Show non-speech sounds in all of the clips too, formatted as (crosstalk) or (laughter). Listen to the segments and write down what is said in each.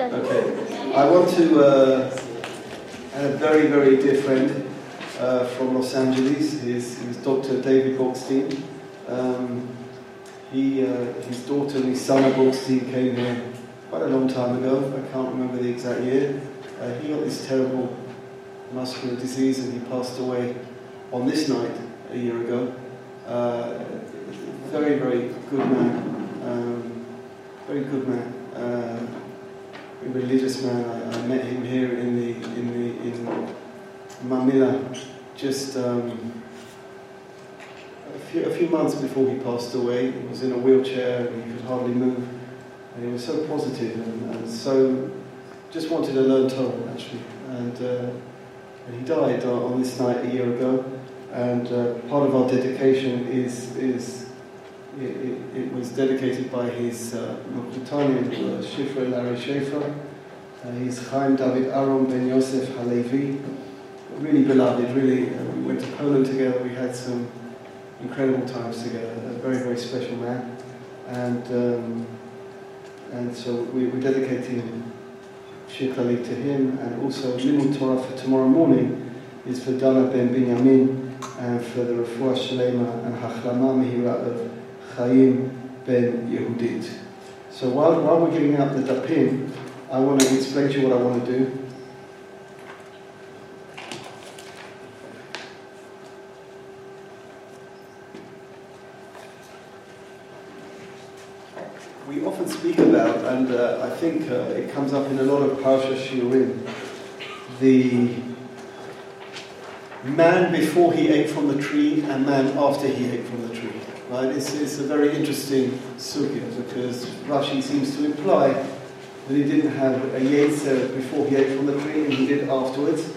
Okay. I want to uh, a very, very dear friend uh, from Los Angeles. He's, he's Dr. David Borgstein. Um, he, uh, his daughter Nisana Borgstein came here quite a long time ago. I can't remember the exact year. Uh, he got this terrible muscular disease and he passed away on this night a year ago. Uh, very, very good man. Um, very good man. Uh, a religious man. I, I, met him here in the in the in Manila just um, a, few, a few months before he passed away. He was in a wheelchair and he could hardly move. And he was so positive and, and so just wanted to learn Torah actually. And, uh, and he died on this night a year ago. And uh, part of our dedication is is it, it, it, was dedicated by his uh, Mokutanian, uh, Shifra Larry Schaefer. Uh, he's Chaim David Aaron Ben Yosef Halevi. Really beloved, really. Uh, we went to Poland together, we had some incredible times together. A very, very special man. And, um, and so we, we're dedicating Shir to him, and also Limud Torah for tomorrow morning is for Dana Ben Binyamin and for the Refuah Shalema and Hachlama Mehira of Chaim ben Yehudit. So while, while we're giving out the dapim, I want to explain to you what I want to do. We often speak about, and uh, I think uh, it comes up in a lot of Parsha the man before he ate from the tree and man after he ate from the tree. Right? It's, it's a very interesting sugya because Rashi seems to imply that he didn't have a yetzer before he ate from the tree and he did afterwards.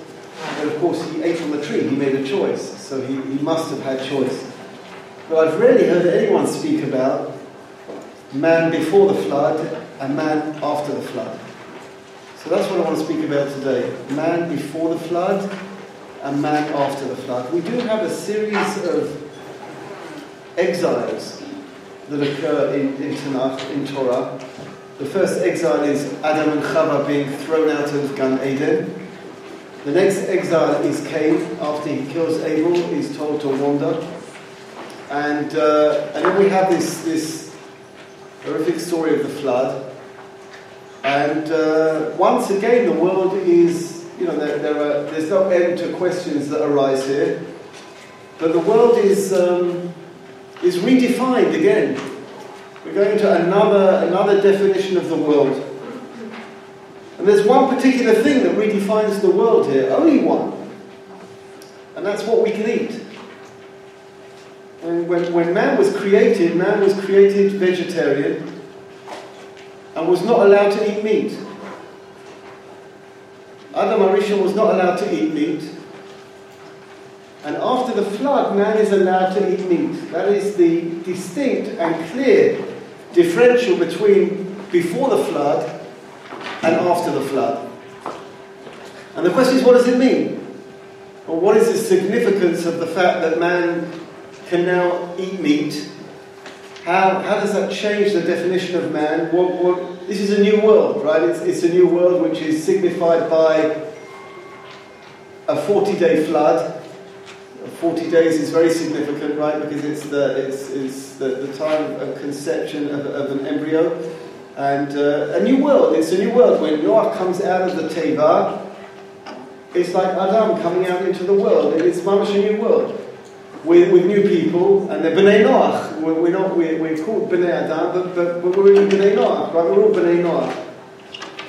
But of course, he ate from the tree, he made a choice, so he, he must have had choice. But I've rarely heard anyone speak about man before the flood and man after the flood. So that's what I want to speak about today man before the flood and man after the flood. We do have a series of exiles that occur in, in Tanakh, in Torah. The first exile is Adam and Chava being thrown out of Gan Eden. The next exile is Cain, after he kills Abel, he's told to wander. And, uh, and then we have this, this horrific story of the flood. And uh, once again, the world is, you know, there, there are, there's no end to questions that arise here. But the world is, um, is redefined again. We're going to another, another definition of the world. And there's one particular thing that redefines the world here, only one. And that's what we can eat. When, when, when man was created, man was created vegetarian and was not allowed to eat meat. Adam Arishon was not allowed to eat meat. And after the flood, man is allowed to eat meat. That is the distinct and clear differential between before the flood and after the flood. And the question is, what does it mean? Or what is the significance of the fact that man can now eat meat? How, how does that change the definition of man? What, what, this is a new world, right? It's, it's a new world which is signified by a 40 day flood 40 days is very significant, right? Because it's the, it's, it's the, the time of conception of, of an embryo. And uh, a new world, it's a new world. When Noah comes out of the Teva, it's like Adam coming out into the world. It's mamash a new world. With, with new people, and they're B'nai Noach. We're, we're, not, we're, we're called B'nai Adam, but, but, but we're in B'nai Noach, right? We're all B'nai Noach.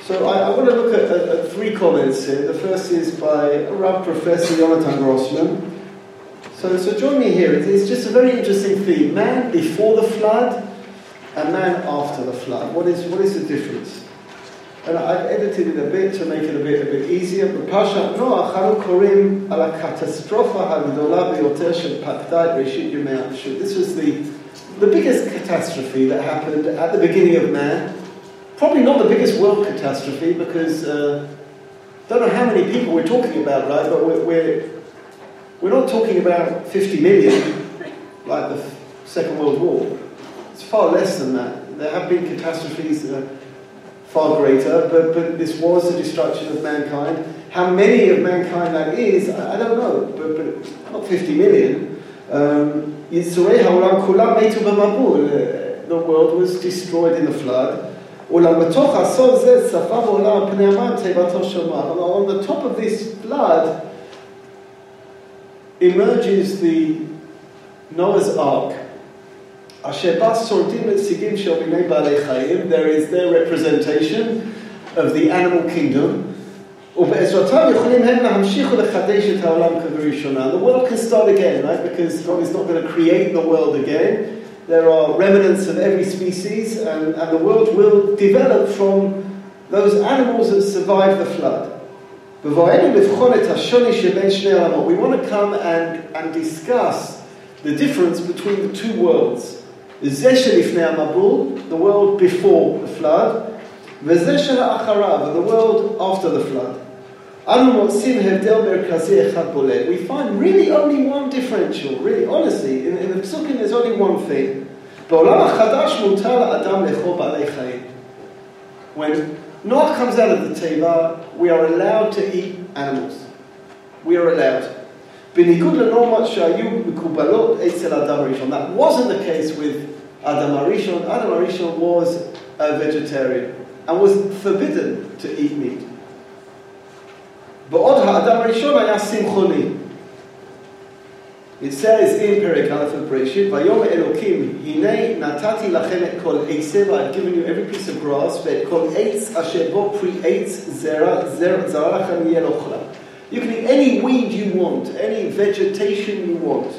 So I, I want to look at, at, at, three comments here. The first is by Rav Professor Yonatan Grossman. So, so join me here. It's just a very interesting theme. Man before the flood and man after the flood. What is, what is the difference? And I've edited it a bit to make it a bit, a bit easier. בפרשת נוח אנו קוראים על הקטסטרופה הגדולה ביותר שפקדה את ראשית ימי האנושות. This was the, the biggest catastrophe that happened at the beginning of man. Probably not the biggest world catastrophe because uh, don't know how many people we're talking about, right? But we're, we're we're not talking about 50 million like the Second World War. It's far less than that. There have been catastrophes that are far greater, but, but this was the destruction of mankind. How many of mankind that is, I, I don't know, but, but not 50 million. Um, uh, the world was destroyed in the flood. On the top of this flood, emerges the Noah's Ark. There is their representation of the animal kingdom. The world can start again, right? Because God is not going to create the world again. There are remnants of every species, and, and the world will develop from those animals that survived the flood. בבואנו לבחון את השוני שבין שני העולמות, we want to come and, and discuss the difference between the two worlds. זה שלפני המבול, the world before the flood, וזה שלאחריו, the world after the flood. אנו מוצאים הבדל מרכזי אחד בולט. We find really only one differential, really, honestly, in, in the psukim there's only one thing. בעולם החדש מותר לאדם לאכול בעלי חיים. When Noah comes out of the teva, we are allowed to eat animals. We are allowed. בניגוד לנורמות שהיו מקובלות אצל אדם הראשון. That wasn't the case with Adam Arishon. Adam Arishon was a vegetarian and was forbidden to eat meat. בעוד האדם הראשון היה שמחוני. It says in Perek Aleph and Bereshit, "Vayom Elokim, hine natati lachem et kol eisev. I've given you every piece of grass, but kol eitz asher bo pri eitz zera zera zarachem yelochla. You can eat any weed you want, any vegetation you want.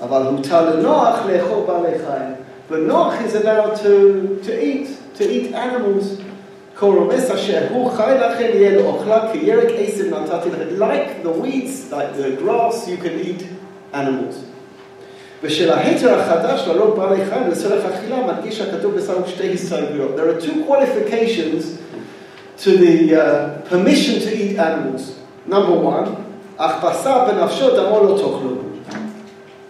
Aval hutal Noach lecho balechayim. But Noach is allowed to to eat to eat animals. Koromes asher hu chay lachem yelochla ki yerek eisev natati lachem. Like the weeds, like the grass, you can eat." animals. בשל ההיתר החדש בעלי חיים לצורך אכילה מדגיש הכתוב שתי הסתייגויות. There are two qualifications to the uh, permission to eat animals. Number one, אך בשר בנפשו דמו לא תאכלו.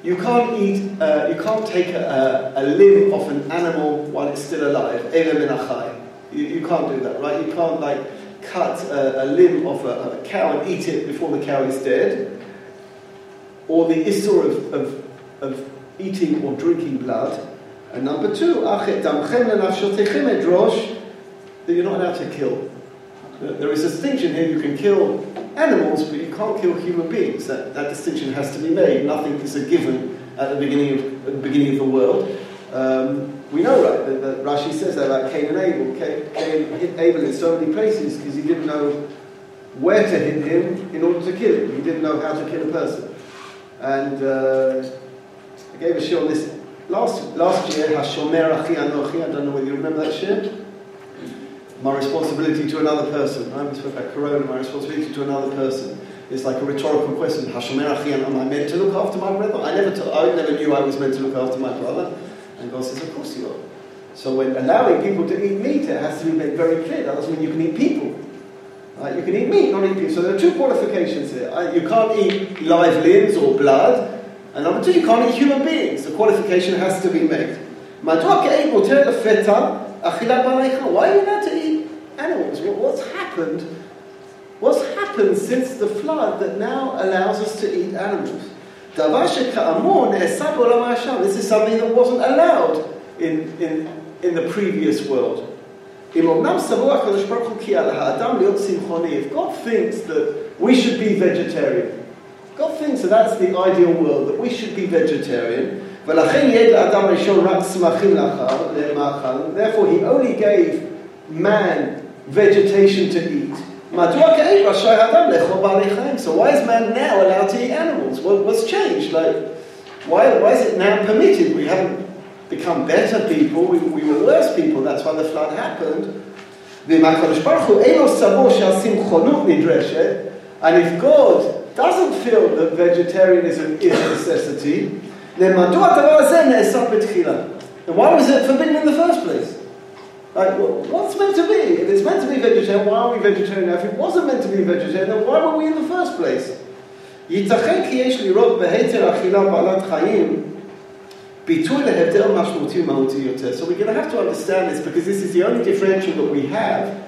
You can't eat, uh, you can't take a, a, a limb of an animal while it's still alive. אלא מן החי. You, you can't do that, right? You can't like cut a, a limb off a, a, cow and eat it before the cow is dead. Or the issur of, of, of eating or drinking blood. And number two, that you're not allowed to kill. There is a distinction here, you can kill animals, but you can't kill human beings. That, that distinction has to be made. Nothing is a given at the beginning of, the, beginning of the world. Um, we know, right, that, that, Rashi says that about Cain and Abel. Cain hit Abel in so many places because he didn't know where to hit him in order to kill him. He didn't know how to kill a person. And uh, I gave a shir on this last, last year, Hashomer Achi Anochi. I don't know whether you remember that shir. My responsibility to another person. I spoke about Corona, my responsibility to another person. It's like a rhetorical question. Hashomer Achi, am I meant to look after my brother? I never, t- I never knew I was meant to look after my brother. And God says, of course you are. So when allowing people to eat meat, it has to be made very clear. That doesn't mean you can eat people. Uh, you can eat meat, not eat beef. So there are two qualifications here. Uh, you can't eat live limbs or blood. And number two, you can't eat human beings. The qualification has to be made. Why are you allowed to eat animals? What's happened? What's happened since the flood that now allows us to eat animals? This is something that wasn't allowed in, in, in the previous world אם אמנם סבור הקדוש ברוך הוא כי על האדם להיות צמחוני, if God thinks that we should be vegetarian, God thinks that that's the ideal world, that we should be vegetarian, ולכן יהיה לאדם ראשון רק צמחים לאחר, למאכל, therefore he only gave man vegetation to eat. So why is man now allowed to eat animals? What, what's changed? Like, why, why is it now permitted? We haven't become better people, we, we were worse people, that's why the flood happened. And if God doesn't feel that vegetarianism is a necessity, then why was it forbidden in the first place? Like, what's meant to be? If it's meant to be vegetarian, why are we vegetarian? If it wasn't meant to be vegetarian, then why were we in the first place? ביטוי להבדל משמעותי ומהותי יותר. So we're going to have to understand this because this is the only differential that we have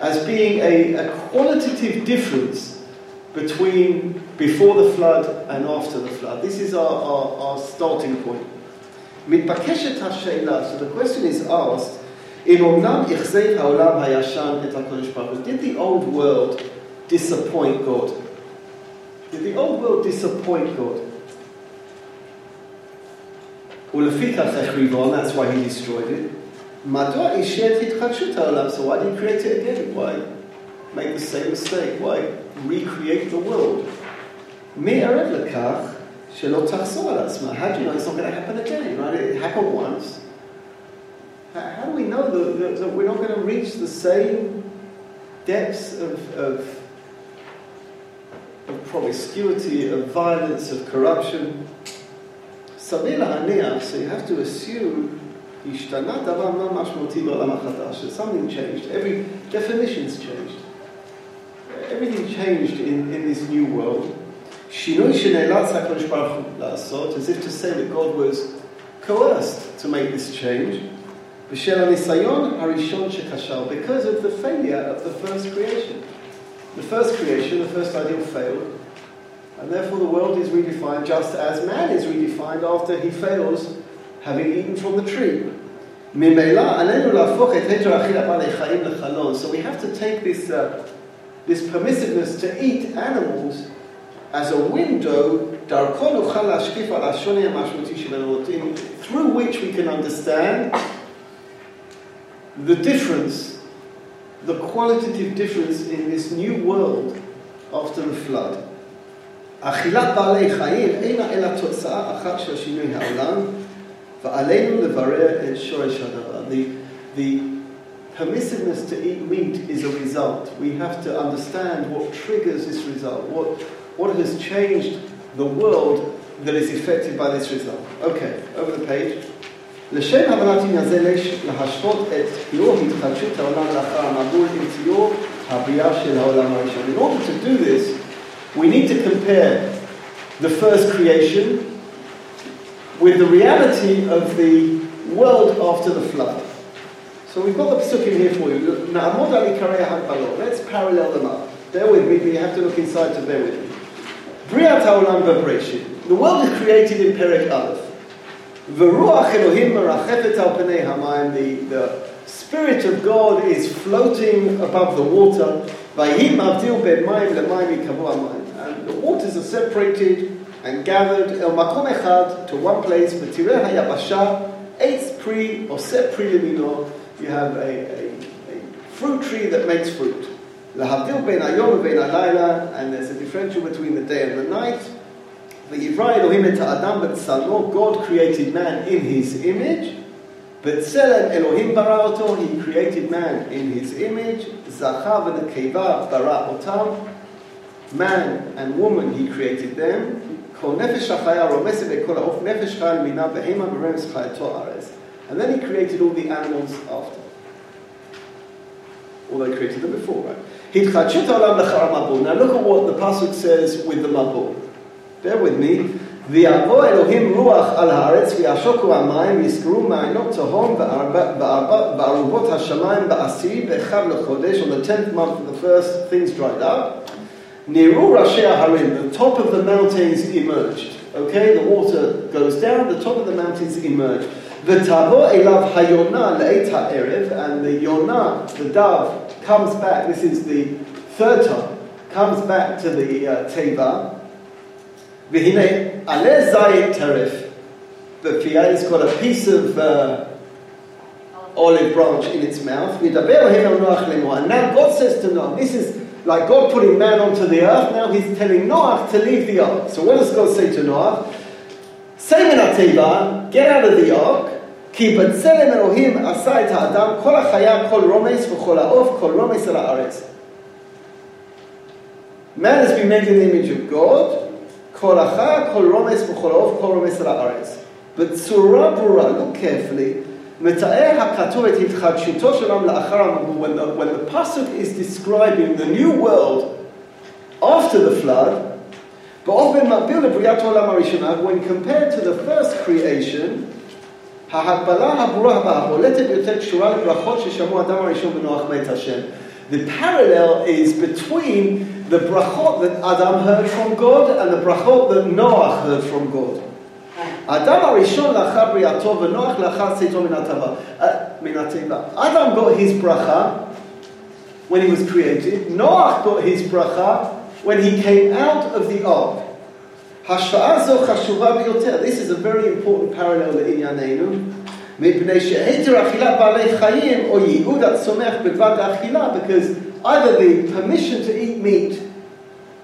as being a, a qualitative difference between before the flood and after the flood. This is our, our, our starting point. מתבקשת השאלה, so the question is asked, אם אומנם אכזב העולם הישן את הקדוש ברוך הוא, did the old world disappoint God? Did the old world disappoint God? ולפיכך החריבו, and that's why he destroyed it. מדוע אישר את התחדשות העולם? So why did he create it again? Why make the same mistake? Why recreate the world? מי ערב לכך שלא תחזור על עצמה? How do you know it's not going to happen again? Right? It happened once. How do we know that, that, that we're not going to reach the same depths of, of, of promiscuity, of violence, of corruption? סביר להניח, so you have to assume, השתנה דבר מאוד משמעותי בעולם החדש, that something changed, every definition's changed. Everything changed in, in this new world. שינוי שנאלץ הקדוש ברוך הוא לעשות, as if to say that God was coerced to make this change, בשל הניסיון הראשון שכשל, because of the failure of the first creation. The first creation, the first ideal failed, and therefore the world is redefined just as man is redefined after he fails having eaten from the tree. So we have to take this, uh, this permissiveness to eat animals as a window through which we can understand the difference, the qualitative difference in this new world after the flood. אכילת בעלי חיים אינה אלא תוצאה אחת של שינוי העולם, ועלינו לברר את שורש הדבר. The, the permissiveness to eat meat is a result. We have to understand what triggers this result, what, what has changed the world that is affected by this result. Okay, over the page. לשם הבנת עניין זה להשוות את תיאור התחדשות העולם לאחר המבול עם תיאור הבריאה של העולם הראשון. In order to do this, we need to compare the first creation with the reality of the world after the flood. So we've got the psukim here for you. Let's parallel them up. Bear with me, but you have to look inside to bear with me. Briat. The world is created in Perek Aleph. V'ruach Elohim al pnei hamayim. The, Spirit of God is floating above the water. Avdil ben mayim lemayim yikavu the waters are separated and gathered el makom echad to one place. V'tireh hayabasha eitz pri or set pri lemino. You have a, a, a fruit tree that makes fruit. Lahavdil ben ayom ben alayla, and there's a differential between the day and the night. V'yivra Elohim et adam b'tzalmo. God created man in His image. B'tzelem Elohim bara. He created man in His image. Zachav and bara otam man and woman, he created them. And then he created all the animals after. Although he created them before, right? Now look at what the Pasuk says with the Mabul. Bear with me. ויבוא אלוהים רוח על הארץ וישוקו המים יסגרו מעיינות תהום בערובות השמיים בעשירי באחד לחודש on the tenth month of the first things dried up Niru Rashi Harim, the top of the mountains emerged. Okay, the water goes down, the top of the mountains emerge. V'tavo elav hayona le'et ha'erev, and the yonah, the dove, comes back, this is the third time, comes back to the uh, teva. V'hine ale zayit teref, the fiyah has got a piece of uh, olive branch in its mouth. And now God says to Noah, this is like God putting man onto the earth, now he's telling Noah to leave the ark. So what does God say to Noah? Say minateva, get out of the ark, כי בצלם אלוהים עשה את האדם, כל החיה, כל רומס וכל העוף, כל רומס על הארץ. Man has been made in the image of God, כל החיה, כל רומס וכל העוף, כל רומס על הארץ. בצורה ברורה, look carefully, מתאר הכתוב את התחדשותו של העם לאחר המבול, when the, when the pasuk is describing the new world after the flood, באופן מקביל לבריאת העולם הראשונה, when compared to the first creation, ההקבלה הברורה הבאה, הבולטת ביותר קשורה לברכות ששמעו האדם הראשון בנוח מת השם. The parallel is between the brachot that Adam heard from God and the brachot that Noah heard from God. האדם הראשון לאחר בריאתו ונוח לאחר צאתו מן התיבה. Adam got his bracha when he was created. Noah got his bracha when he came out of the ark. השוואה זו חשובה ביותר. This is a very important parallel לענייננו. מפני שהיתר אכילת בעלי חיים או ייעוד הצומח בלבד האכילה, because either the permission to eat meat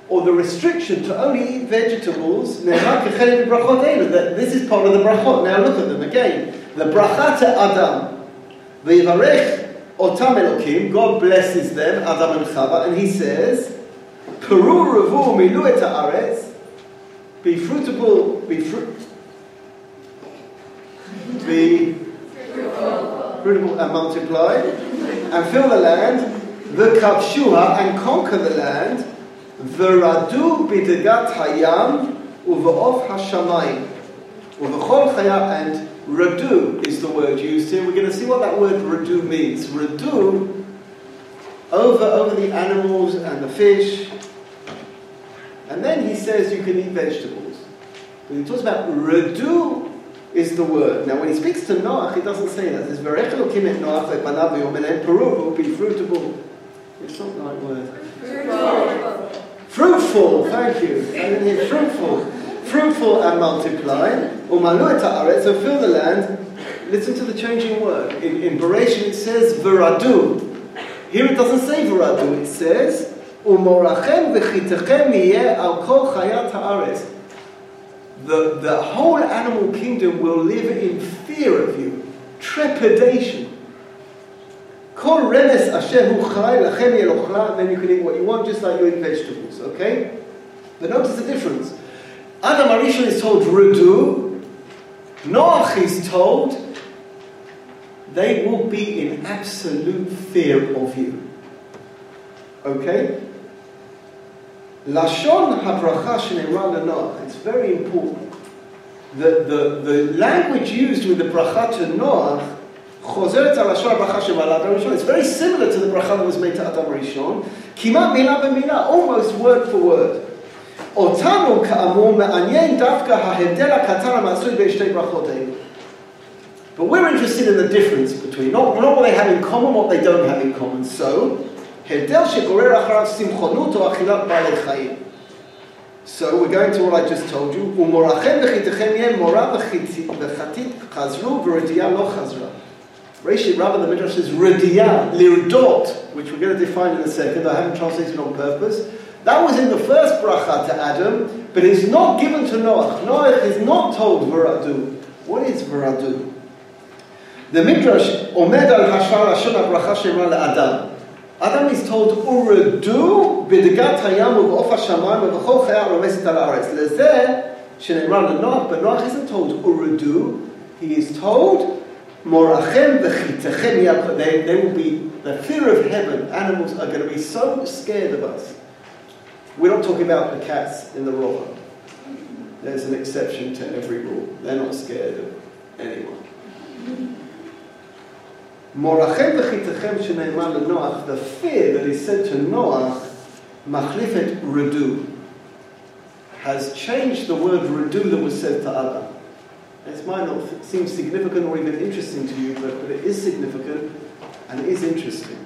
or the restriction to only eat vegetables, (laughs) that this is part of the brachot. Now look at them again. The brachat Adam, v'yivarech otam elokim, God blesses them, Adam and Chava, and he says, Peru revu milu et haaretz, be fruitful, be fruit, be fruitful, and multiply, and fill the land, the kavshuha, and conquer the land, ורדו בדגת הים ובעוף השמיים. ובכל חיה, and radu is the word used here. We're going to see what that word radu means. Radu, over, over the animals and the fish. And then he says you can eat vegetables. When he talks about radu, is the word. Now, when he speaks to Noach, he doesn't say that. There's Verech Elokim et Noach le'panav v'yomen peru, be fruitable. It's not the right word. Fruitful, thank you. I didn't hear fruitful. Fruitful and multiply. Umalu et so fill the land. Listen to the changing word. In, in Bereshit it says veradu. Here it doesn't say veradu, it says umorachem v'chitechem yeh al kol chayat ha'aretz. The, the whole animal kingdom will live in fear of you, trepidation. Chai yelochla, then you can eat what you want, just like you eat vegetables, okay? But notice the difference. Adam Arishon is told Rudu, Noach is told they will be in absolute fear of you. Okay? Lashon. It's very important. The, the, the language used with the bracha to Noach חוזרת על לשון הברכה שבעלה אדם ראשון. It's very similar to the bracha that was made to אדם ראשון, כמעט מילה במילה, almost word for word. אותנו כאמור מעניין דווקא ההבדל הקטן המצוי בין שתי ברכות האלו. But we're interested in the difference between, not, not what they have in common, what they don't have in common. So, הבדל שגורר אחריו שמחונות או אכילת בעלי חיים. So we're going to what I just told you, ומורחם וחיתכם יהיה מורה וחטית חזרו ורדיעה לא חזרה. Rashi rather, the Midrash says Ridiyah, Lirdot, which we're going to define in a second. I haven't translated on purpose. That was in the first bracha to Adam, but it's not given to Noach. Noach is not told Veradu. What is Veradu? The Midrash Omed al Hashar Hashem Abracha Shema Adam. Adam is told Uradu b'degat hayam u'of hashamayim u'v'chol chayah romeset al aretz. Lezeh shenimran Noach, but Noach isn't told Uradu. He is told Morachem v'chitechem they, they will be, the fear of heaven, animals are going to be so scared of us. We're not talking about the cats in the Rova. There's an exception to every rule. They're not scared of anyone. Morachem v'chitechem sheneiman Noach, the fear that is said to Noach, machlifet redu, has changed the word redu that was said to Adam. This might not seem significant or even interesting to you, but, but it is significant and it is interesting.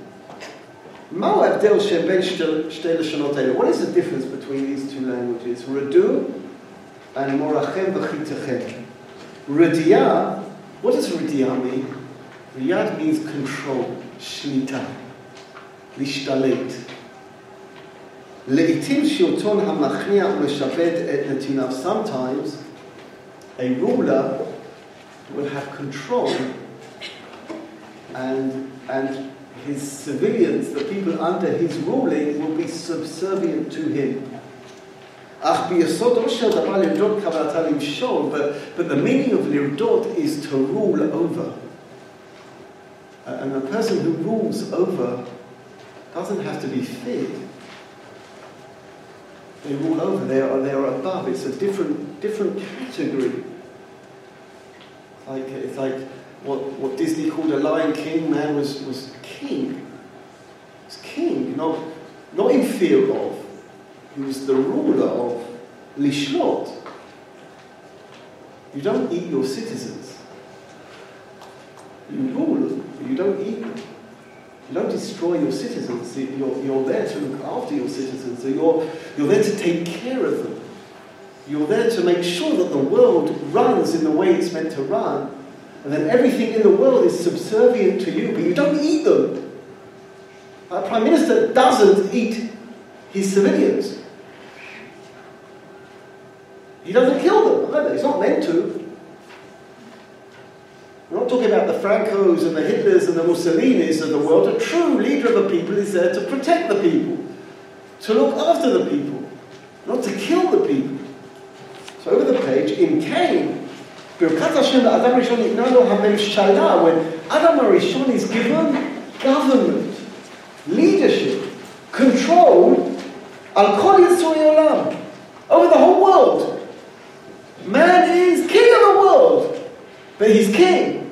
What is the difference between these two languages? Radu and Morachem v'chitechem. Radiyah, what does Radiyah mean? Riyad means control, shlita, lishtalet. לעתים שלטון המכניע ומשפט את נתיניו. Sometimes a ruler will have control and, and his civilians, the people under his ruling, will be subservient to him. But, but the meaning of lirdot is to rule over. And a person who rules over doesn't have to be feared. They rule over, they are, they are above. It's a different, different category. Like, it's like what, what Disney called a lion king, man was, was king. Was king, not, not in fear of. He was the ruler of Lishlot. You don't eat your citizens. You rule, but you don't eat them. Don't destroy your citizens. You're, you're there to look after your citizens. You're, you're there to take care of them. You're there to make sure that the world runs in the way it's meant to run, and then everything in the world is subservient to you, but you don't eat them. A prime minister doesn't eat his civilians. He doesn't kill them either. He's not meant to not talking about the Francos and the Hitlers and the Mussolinis of the world. A true leader of a people is there to protect the people, to look after the people, not to kill the people. So over the page, in Cain, when Adam Rishon is given government, leadership, control, over the whole world. Man is king of the world, but he's king.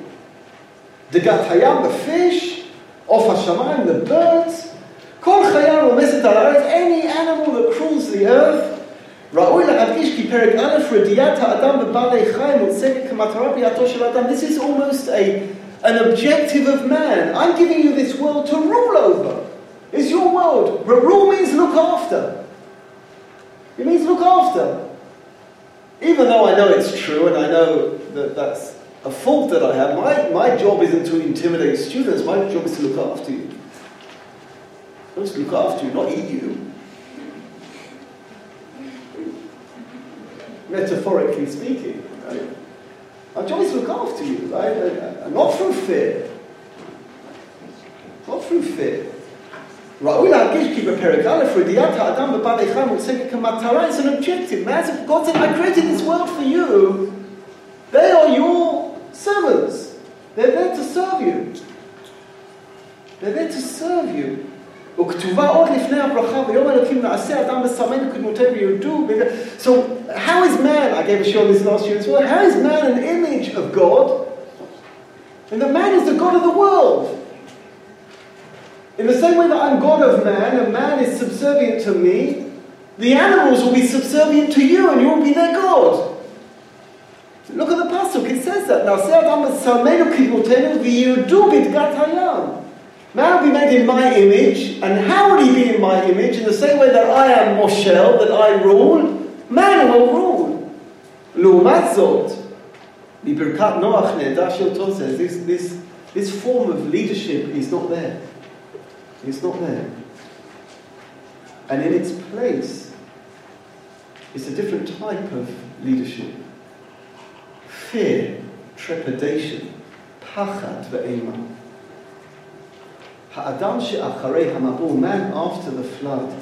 דגת הים, the fish, עוף השמיים, the birds, כל חיה רומסת על הארץ, any animal that crawls the earth, ראוי להדגיש כי פרק א', רדיעת האדם בבעלי חיים מוצגת כמטרה בריאתו של האדם. This is almost a, an objective of man. I'm giving you this world to rule over. It's your world. But rule means look after. It means look after. Even though I know it's true and I know that that's a fault that I have, my, my job isn't to intimidate students. My job is to look after you. Not to look after you, not eat you. metaphorically speaking. Right? Our job is to look after you, right? And not through fear. Not through fear. ראוי להרגיש כי בפרק א' רדיעת האדם בבעלי חיים מוצגת כמטרה, it's an objective. Man, God said, I created this world for you. They are your servants. They're there to serve you. They're there to serve you. וכתובה עוד לפני הברכה, ויום אלוקים נעשה אדם ויודו. So, how is man, I gave a show this last year as well, how is man an image of God? And the man is the God of the world. In the same way that I'm God of man, and man is subservient to me, the animals will be subservient to you, and you will be their God. Look at the pasuk. It says that. Now, say Adam v'samenu kibutenu v'yudu bidgat hayam. Man will be made in my image, and how will he be in my image? In the same way that I am Moshel, that I rule, man will rule. L'umatzot, zot, libirkat noach ne'edah says, this, this, this form of leadership is not there. It's not there. And in its place, it's a different type of leadership Fear, trepidation, pachad ve'ema. האדם שאחרי המבול, man after the flood,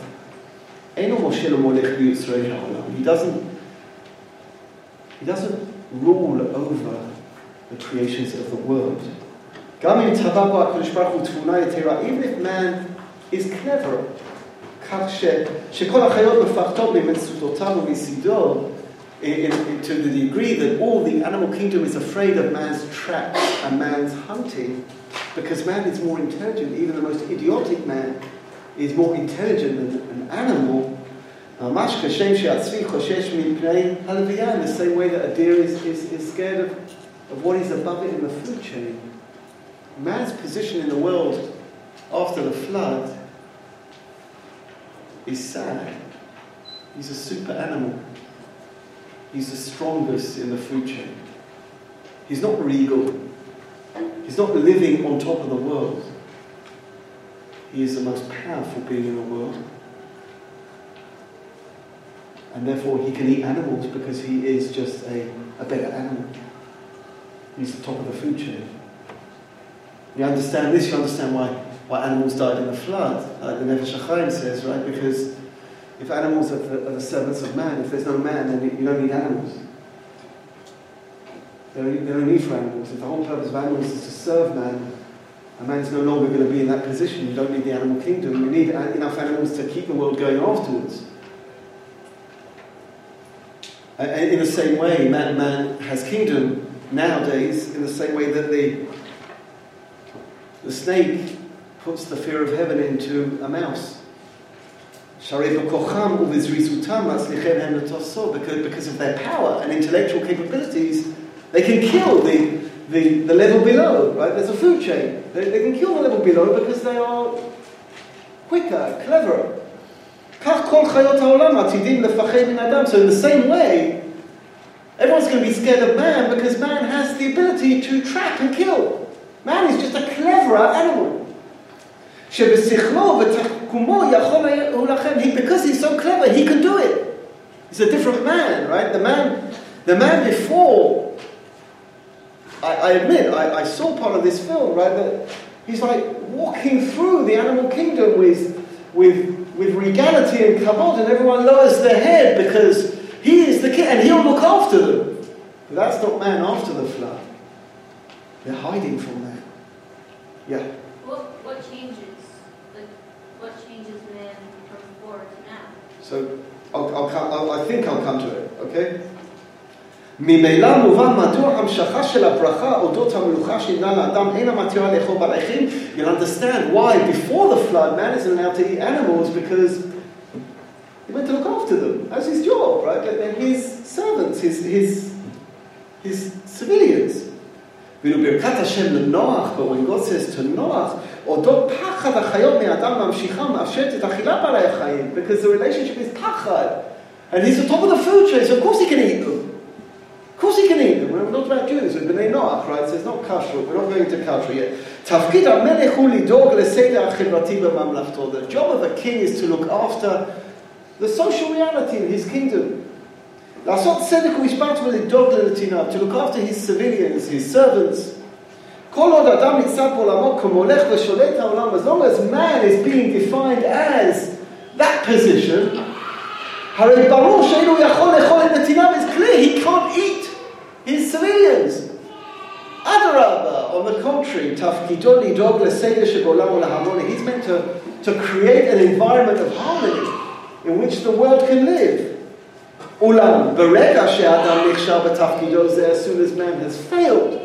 אינו מושל ומולך ביוצרי העולם. He doesn't, he doesn't rule over the creations of the world. גם אם טבע בו הקדוש ברוך הוא תבונה יתרה, even if man is clever, כך ש, שכל החיות מפחדות ממצודותיו ומסידו, to the degree that all the animal kingdom is afraid of man's traps and man's hunting, because man is more intelligent, even the most idiotic man is more intelligent than an animal. In the same way that a deer is, is, is scared of, of what is above it in the food chain. Man's position in the world after the flood is sad. He's a super animal. He's the strongest in the food chain. He's not regal. He's not living on top of the world. He is the most powerful being in the world. And therefore, he can eat animals because he is just a, a better animal. He's the top of the food chain. You understand this, you understand why, why animals died in the flood, like the Nefesh says, right? Because if animals are the, are the servants of man, if there's no man, then you don't need animals. There are, there are need for animals. If the whole purpose of animals is to serve man, a man's no longer going to be in that position. You don't need the animal kingdom. You need enough animals to keep the world going afterwards. In the same way, man, man has kingdom nowadays in the same way that the, the snake puts the fear of heaven into a mouse. Because, of their power and intellectual capabilities, they can kill the, the, the level below, right? There's a food chain. They, they can kill the level below because they are quicker, cleverer. So in the same way, everyone's going to be scared of man because man has the ability to trap and kill. Man is just a cleverer animal. He, because he's so clever, he can do it. He's a different man, right? The man, the man before, I, I admit, I, I, saw part of this film, right? That he's like walking through the animal kingdom with, with, with regality and kabod, and everyone lowers their head because he is the king and he'll look after them. But that's not man after the flood. They're hiding from that. Yeah. So I'll, I'll come, I'll, I think I'll come to it, okay? ממילא מובן מדוע המשכה של הברכה אודות המלוכה שניתנה לאדם אינה מתירה לאכול בעלי You'll understand why before the flood man isn't allowed to eat animals because he went to look after them. That's his job, right? They're his servants, his, his, his civilians. ואילו ברכת השם לנוח, but when God says to נוח, אודות פחד החיות מאדם ממשיכה מאפשרת את אכילת בעלי החיים, because the relationship is פחד. And he's on top of the food chain, so of course he can eat them. Of course he can eat them. We're not about Jews, we're B'nai Noach, right? So it's not kashrut. We're not going to kashrut yet. תפקיד המלך הוא לדאוג לסדר החברתי בממלכתו. The job of a king is to look after the social reality in his kingdom. לעשות צדק ומשפט ולדאוג לנתיניו, to look after his civilians, his servants. כל עוד אדם נמצא בעולמו כמולך ושולט העולם, as long as man is being defined as that position, הרי ברור שאילו יכול לאכול את נתיניו, it's clear he can't eat his civilians. אדרבה, on the contrary, תפקידו לדאוג לסדר שבעולם ולהרמוניה. He's meant to, to create an environment of harmony in which the world can live. אולם ברגע שהאדם נכשל בתפקידו זה, as soon as man has failed,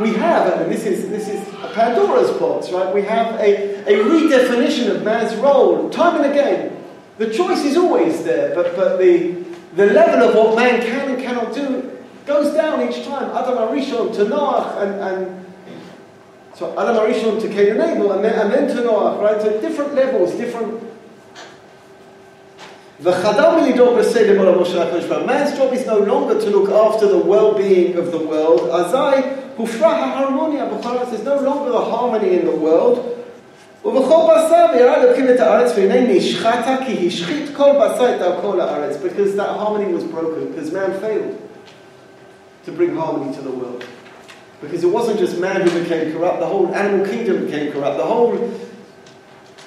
we have, and this is, this is a Pandora's box, right? We have a, a redefinition of man's role, time and again. The choice is always there, but, but the, the level of what man can and cannot do goes down each time. Adam Arishon to Noach, and, and so Adam Arishon to Cain and Abel, and then, and then to Noach, right? So different levels, different Man's job is no longer to look after the well-being of the world. Azai hufra harmonia There's no longer the harmony in the world. ובכל בשר וירד אלוקים את הארץ והנה נשחטה כי השחית כל בשר את כל הארץ because that harmony was broken because man failed to bring harmony to the world because it wasn't just man who became corrupt the whole animal kingdom became corrupt the whole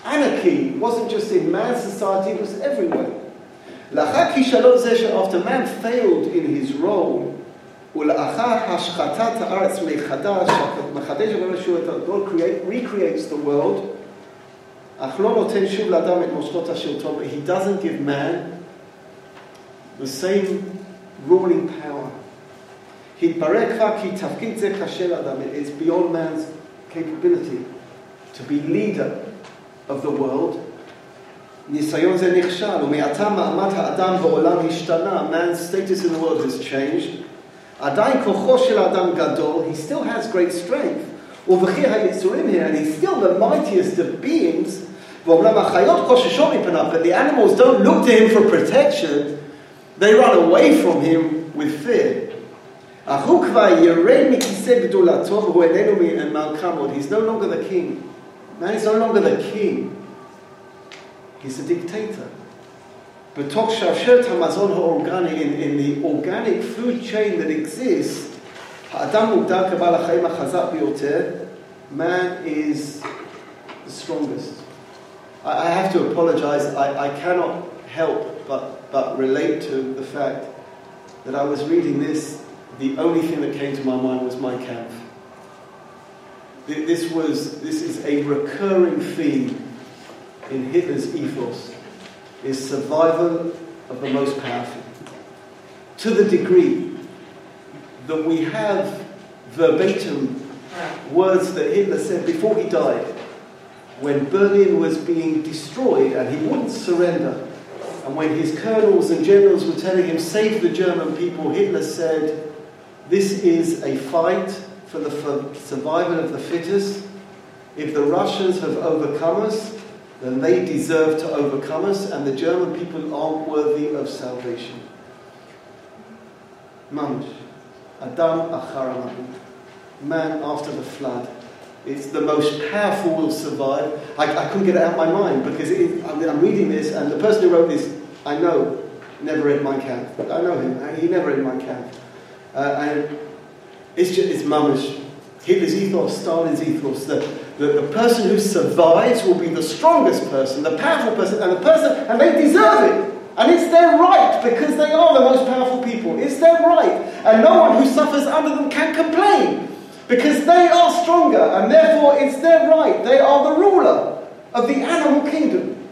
anarchy wasn't just in man's society it was everywhere לאחר כישלון זה שאפter man failed in his role, ולאחר השחתת הארץ מחדש, מחדש God create, recreates the world, אך לא נותן שוב לאדם את מושכות השלטון, he doesn't give man the same ruling power. התברר כבר כי תפקיד זה קשה לאדם, it is beyond man's capability to be leader of the world, ניסיון זה נכשל, ומעתה מעמד האדם בעולם השתנה, man's status in the world has changed. עדיין כוחו של האדם גדול, he still has great strength. ובכי היצורים here, and he's still the mightiest of beings, ואומנם החיות חוששות מפניו, but the animals don't look to him for protection, they run away from him with fear. אך הוא כבר ירד מכיסא גדולתו והוא איננו מלכם עוד. He's no longer the king. Man is no longer the king. He's a dictator. But Tokshar Hamazon Organic in, in the organic food chain that exists, man is the strongest. I, I have to apologize, I, I cannot help but, but relate to the fact that I was reading this, the only thing that came to my mind was Mein Kampf. This, was, this is a recurring theme in Hitler's ethos is survival of the most powerful. To the degree that we have verbatim words that Hitler said before he died, when Berlin was being destroyed and he wouldn't surrender. And when his colonels and generals were telling him, save the German people, Hitler said, this is a fight for the survival of the fittest. If the Russians have overcome us, then they deserve to overcome us, and the German people aren't worthy of salvation. Mamish. Adam achar Man after the flood. It's the most powerful will survive. I, I couldn't get it out of my mind because it, I am reading this, and the person who wrote this, I know, never read Mein Kampf. I know him. He never read Mein Kampf. Uh, and it's just it's mamish. Hitler's ethos, Stalin's ethos. The, the, the person who survives will be the strongest person, the powerful person, and the person, and they deserve it. And it's their right because they are the most powerful people. It's their right. And no one who suffers under them can complain because they are stronger and therefore it's their right. They are the ruler of the animal kingdom.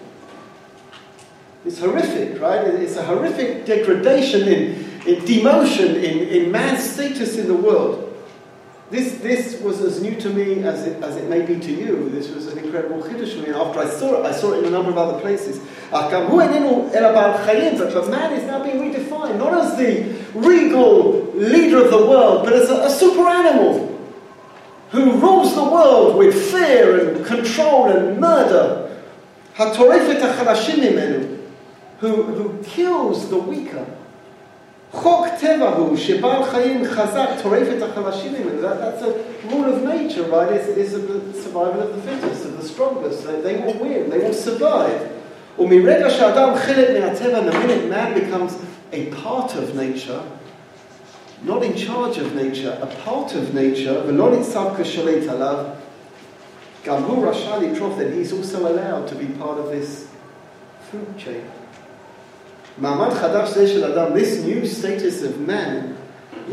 It's horrific, right? It's a horrific degradation in, in demotion in, in man's status in the world. This, this was as new to me as it, as it may be to you. This was an incredible chiddush for me. And after I saw it, I saw it in a number of other places. Um, er but, but man is now being redefined, not as the regal leader of the world, but as a, a super animal who rules the world with fear and control and murder. Who, who kills the weaker. חוק טבע הוא שבעל חיים חזק טורף את החלשים ממנו. That, that's a rule of nature, right? It's, it's the survival of the fittest, of the strongest. They, they will win, they will survive. ומרגע שאדם חלק מהטבע, the minute man becomes a part of nature, not in charge of nature, a part of nature, ולא ניצב כשולט עליו, גם הוא רשאי לטרוף that he's also allowed to be part of this food chain. מעמד חדש זה של אדם, this new status of man,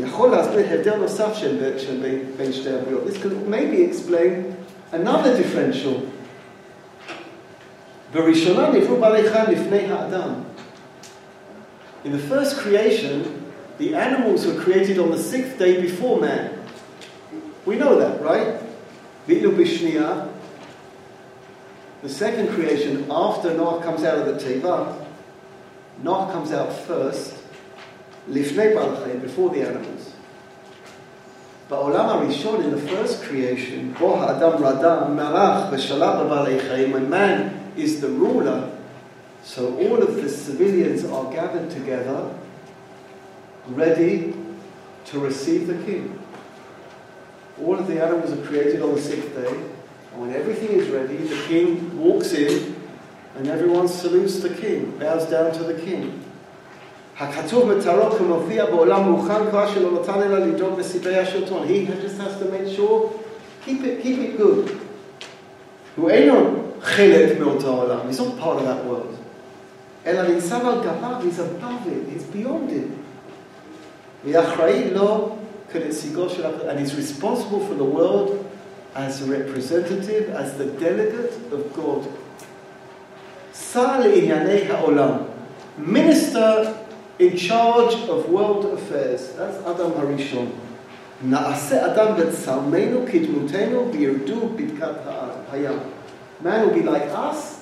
יכול להסביר הבדל נוסף של, של בין, בין שתי הבריאות. This could maybe explain another differential. בראשונה נבראו בעלי חיים לפני האדם. In the first creation, the animals were created on the sixth day before man. We know that, right? ואילו בשנייה, the second creation after Noah comes out of the teva, Noah comes out first, לפני בעל before the animals. בעולם הראשון, in the first creation, בו האדם רדם, מלך ושלט בבעלי חיים, when man is the ruler, so all of the civilians are gathered together, ready to receive the king. All of the animals are created on the sixth day, and when everything is ready, the king walks in and everyone salutes the king, bows down to the king. הכתוב בתרו כמופיע בעולם מוכן כבר שלא נתן אלא לדאוג לסדרי השלטון. He just has to make sure, keep it, keep it good. הוא אינו חלק מאותו עולם, he's not part of that world. אלא ניצב על גביו, he's above it, he's beyond it. ואחראי לו כנציגו של and he's responsible for the world as a representative, as the delegate of God שר לענייני העולם. Minister in charge of world affairs. That's אדם הראשון. נעשה אדם בצלמנו כדמותנו וירדו בבקעת הים. Man will be like us,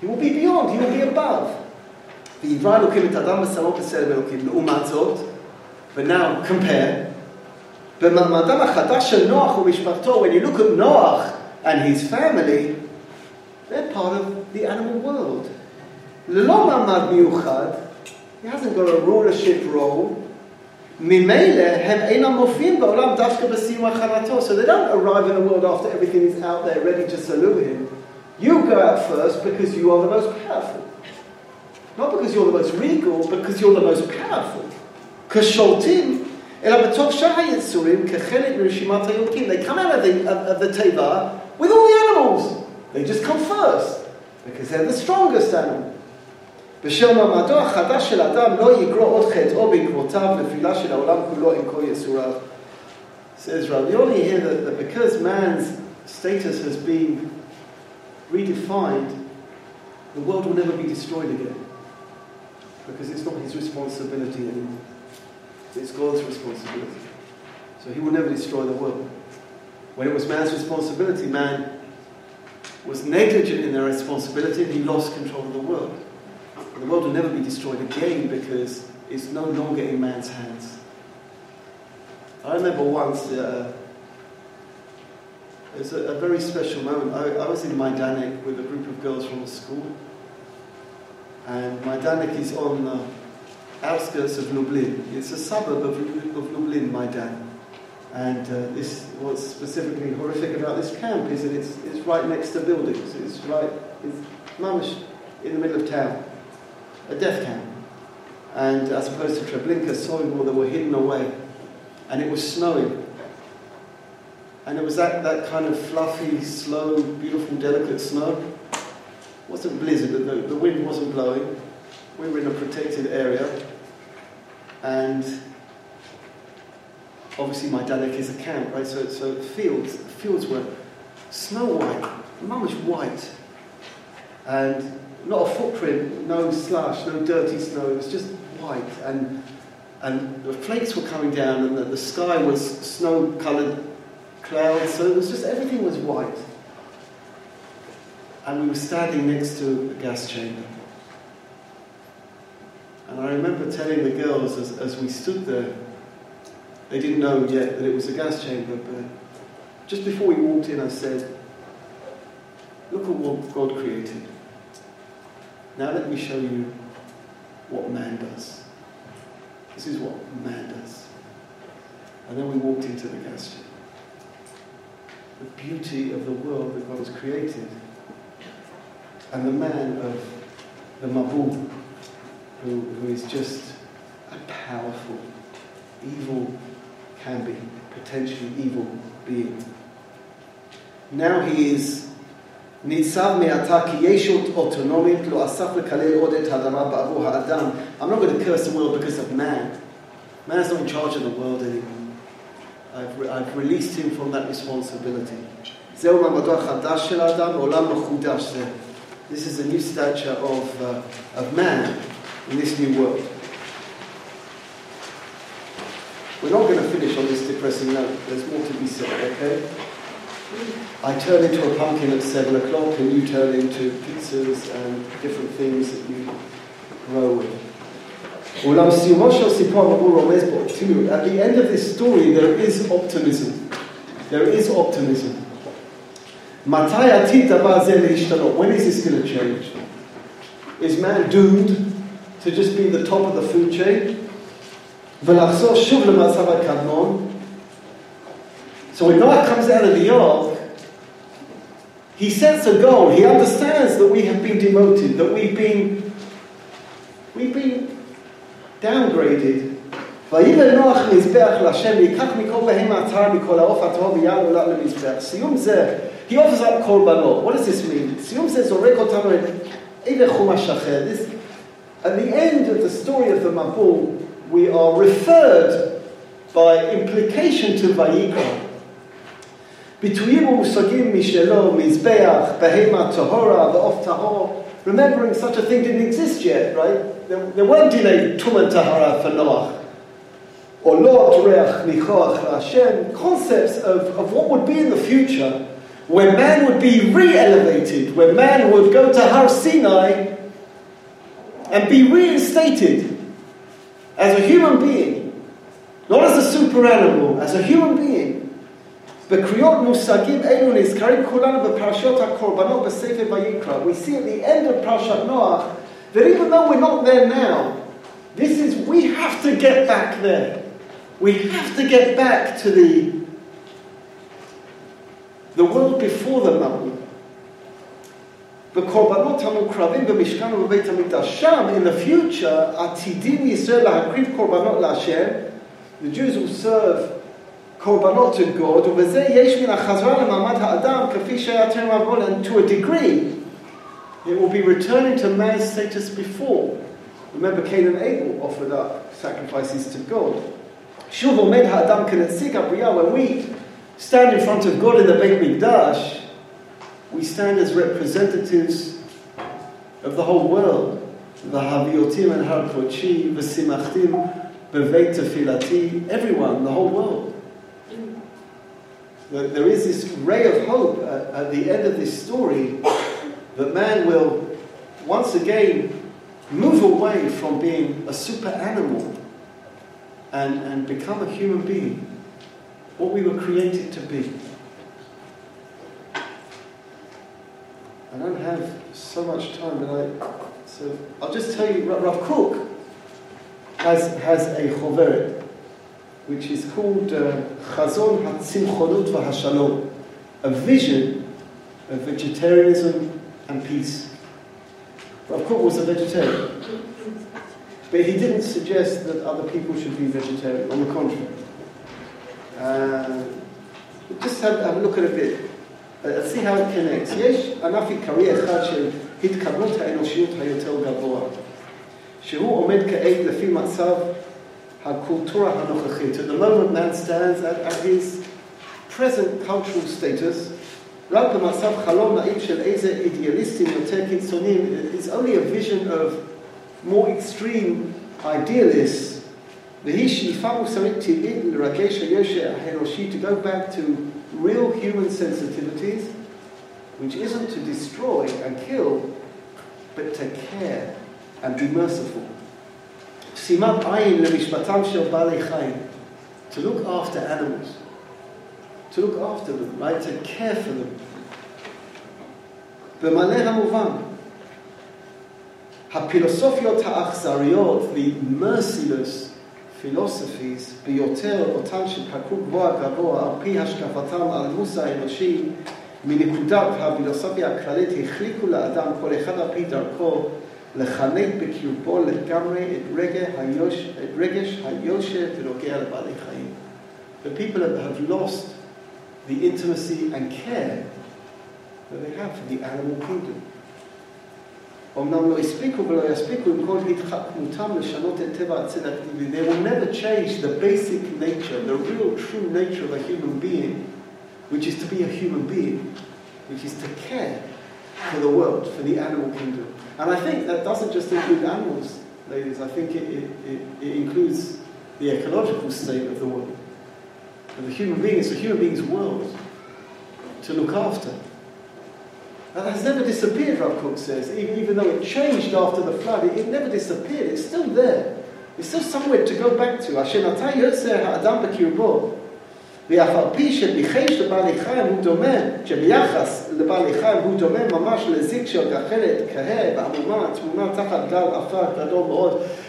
he will be beyond, he will be above. ויברא אלוקים את אדם בצלמו בסלם אלוקים. לעומת זאת, but now compare, במעמדם החדש של נוח ומשפחתו, when you look at Noach and his family, they're part of the animal world. ללא מעמד מיוחד, he hasn't got a rulership role, ממילא הם אינם מופיעים בעולם דווקא בסיום הכנתו. So they don't arrive in the world after everything is out there ready to salute him. You go out first because you are the most powerful. Not because you're the most regal, because you're the most powerful. כשולטים, אלא בתוך שאר היצורים כחלק מרשימת היונקים. They come out of the, of, of the teva with all the animals. They just come first because they're the strongest animal. בשל מעמדו החדש של אדם לא יגרור עוד חטאו בעקבותיו נפילה של העולם כולו עם כל יצוריו. Says Rav Yoni here that, that because man's status has been redefined, the world will never be destroyed again. Because it's not his responsibility anymore. It's God's responsibility. So he will never destroy the world. When it was man's responsibility, man was negligent in their responsibility and he lost control of the world. The world will never be destroyed again because it's no longer in man's hands. I remember once, uh, it was a, a, very special moment. I, I was in Majdanek with a group of girls from the school. And Majdanek is on the outskirts of Lublin. It's a suburb of, of Lublin, Majdan. And uh, this, what's specifically horrific about this camp is that it's, it's right next to buildings. It's right, it's mamish in the middle of town, a death camp. And as opposed to Treblinka, Sobibor, that were hidden away. And it was snowing. And it was that, that kind of fluffy, slow, beautiful, delicate snow. It wasn't blizzard, the, the wind wasn't blowing. We were in a protected area. And obviously my dad is a camp, right? So, so fields, fields were snow white, The mum was white, and not a footprint, no slush, no dirty snow. It was just white, and and the flakes were coming down, and the, the sky was snow-coloured clouds. So it was just everything was white, and we were standing next to a gas chamber. And I remember telling the girls as, as we stood there, they didn't know yet that it was a gas chamber, but just before we walked in, I said, Look at what God created. Now let me show you what man does. This is what man does. And then we walked into the gas chamber. The beauty of the world that God has created. And the man of the Mabul, who, who is just a powerful, evil can be potentially evil being. Now he is ניצב מעתה כי ישות אוטונומית לא אסף לקלל עוד את האדמה בעבור האדם. I'm not going to curse the world because of man. Man is not in charge of the world anymore. I've, I've released him from that responsibility. זהו מעמדו החדש של האדם, עולם מחודש זה. This is a new stature of, uh, of man in this new world. We're not going to finish on this depressing note. There's more to be said, okay? I turn into a pumpkin at 7 o'clock and you turn into pizzas and different things that you grow with. At the end of this story, there is optimism. There is optimism. When is this going to change? Is man doomed to just be the top of the food chain? ולחזור שוב למצב הקדמון. So when Noah comes out of the ark, he sets a goal. He understands that we have been demoted, that we've been, we've been downgraded. ויבן נוח מזבח להשם, ויקח מכל בהמה הצר מכל העוף הטהור ויעל עולה למזבח. סיום זה, he offers up קורבנות. What does this mean? סיום זה זורק אותנו אל חומש אחר. At the end of the story of the Mabul, we are referred by implication to Vayikra. Remembering such a thing didn't exist yet, right? There, there weren't delayed tum and tahara for Noah. Or Lot, Reach, Nichoach, Hashem, concepts of, of what would be in the future, where man would be re-elevated, where man would go to Har Sinai and be reinstated as a human being, not as a super animal, as a human being. בקריאות מושגים אלו נזכרים כולנו בפרשות הקורבנות בספר ויקרא. We see at the end of Parashat Noach that even though we're not there now, this is, we have to get back there. We have to get back to the, the world before the mountain. בקורבנות המוקרבים במשכן ובבית המקדש. שם, in the future, עתידים ישראל להקריב קורבנות להשם. The Jews will serve קורבנות to God, ובזה יש מן החזרה למעמד האדם כפי שהיה טרם עוון, and to a degree, it will be returning to man's status before. Remember Cain and Abel offered up sacrifices to God. שוב עומד האדם כנציג הבריאה, when we stand in front of God in the Beit Mikdash, we stand as representatives of the whole world. והביאותים אל הר קודשי ושימחתים בבית תפילתי, everyone, the whole world. That there is this ray of hope at, at the end of this story that man will once again move away from being a super animal and, and become a human being, what we were created to be. I don't have so much time, but I, so I'll just tell you, Rav Kook has, has a choveret, which is called uh, Chazon HaTzimchonut VaHashalom, a vision of vegetarianism and peace. Rav Kook was a vegetarian, but he didn't suggest that other people should be vegetarian, on the contrary. Uh, just have, have a look at a bit Uh, see how it connects. יש ענף עיקרי אחד של התקדמות האנושיות היותר גבוה, שהוא עומד כעת לפי מצב הקולטורה הנוכחית. At the moment man stands at, at his present cultural status, רק במצב חלום נעים של איזה אידיאליסטים יותר קיצוניים, is only a vision of more extreme idealists. והיא שאיפה מוסרית טבעית לרגש היושר האנושי to go back to real human sensitivities, which isn't to destroy and kill, but to care and be merciful. שימת עין למשפטם של בעלי חיים, to look after animals, to look after them, right, to care for them. במלא המובן, הפילוסופיות האכזריות, the merciless philosophies ביותר אותן שפקעו גבוה גבוה על פי השקפתם על מוסר האנושי מנקודת הפילוסופיה הכללית החליקו לאדם כל אחד על פי דרכו לחנק בקרבו לגמרי את רגש, היוש, את רגש היושר ונוגע לבעלי חיים. The people have lost the intimacy and care that they have for the animal kingdom. אמנם לא הספיקו ולא יספיקו עם כל התחכמותם לשנות את טבע הצדק הטבעי. They will never change the basic nature, the real true nature of a human being, which is to be a human being, which is to care for the world, for the animal kingdom. And I think that doesn't just include animals, ladies. I think it, it, it, it includes the ecological state of the world. And the human being is the human being's world to look after. And has never disappeared, Rav Kook says. Even, even though it changed after the flood, it, it never disappeared. It's still there. It's still somewhere to go back to. אשר נתן יוצר האדם בקרבו, ואף על פי שניחש לבעלי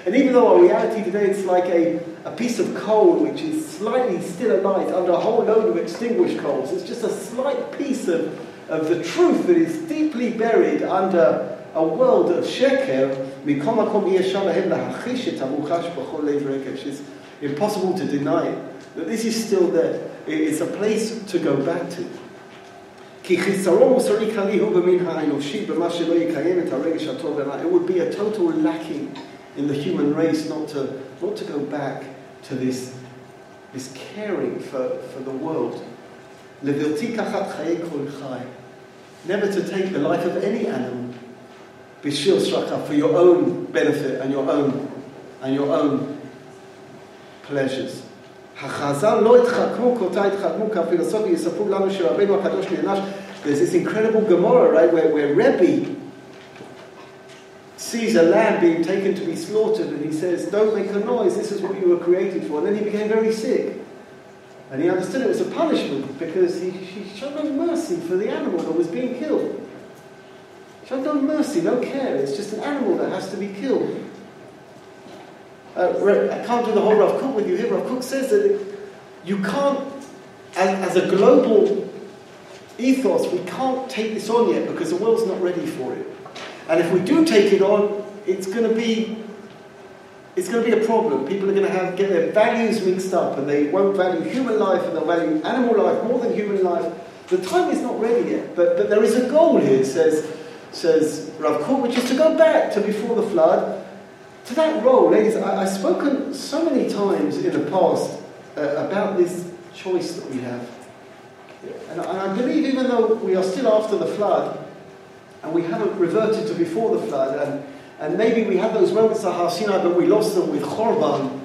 And even though our reality today it's like a, a piece of coal which is slightly still alight under a whole load of extinguished coals, it's just a slight piece of of the truth that is deeply buried under a world of sheker, it's impossible to deny it. That this is still there. It's a place to go back to. It would be a total lacking in the human race not to, not to go back to this, this caring for, for the world. Never to take the life of any animal. Bishil Shraka for your own benefit and your own and your own pleasures. החז"ל לא התחכמו כאותה התחכמו כפילוסופיה יספרו לנו שרבנו הקדוש נענש. There's this incredible Gemara, right, where, where Rebbe sees a lamb being taken to be slaughtered and he says, don't make a noise, this is what you were created for. And then he became very sick. And he understood it was a punishment because he, he showed no mercy for the animal that was being killed. Showed no mercy, no care. It's just an animal that has to be killed. Uh, I can't do the whole Rav Kook with you here. Rav Kook says that you can't, as, as a global ethos, we can't take this on yet because the world's not ready for it. And if we do take it on, it's going to be it's going to be a problem. People are going to have get their values mixed up, and they won't value human life, and they'll value animal life more than human life. The time is not ready yet, but, but there is a goal here, says says Rav Kook, which is to go back to before the flood, to that role, ladies. I, have spoken so many times in the past uh, about this choice that we have, and and I believe even though we are still after the flood, and we haven't reverted to before the flood, and and maybe we had those moments of Har but we lost them with Chorban.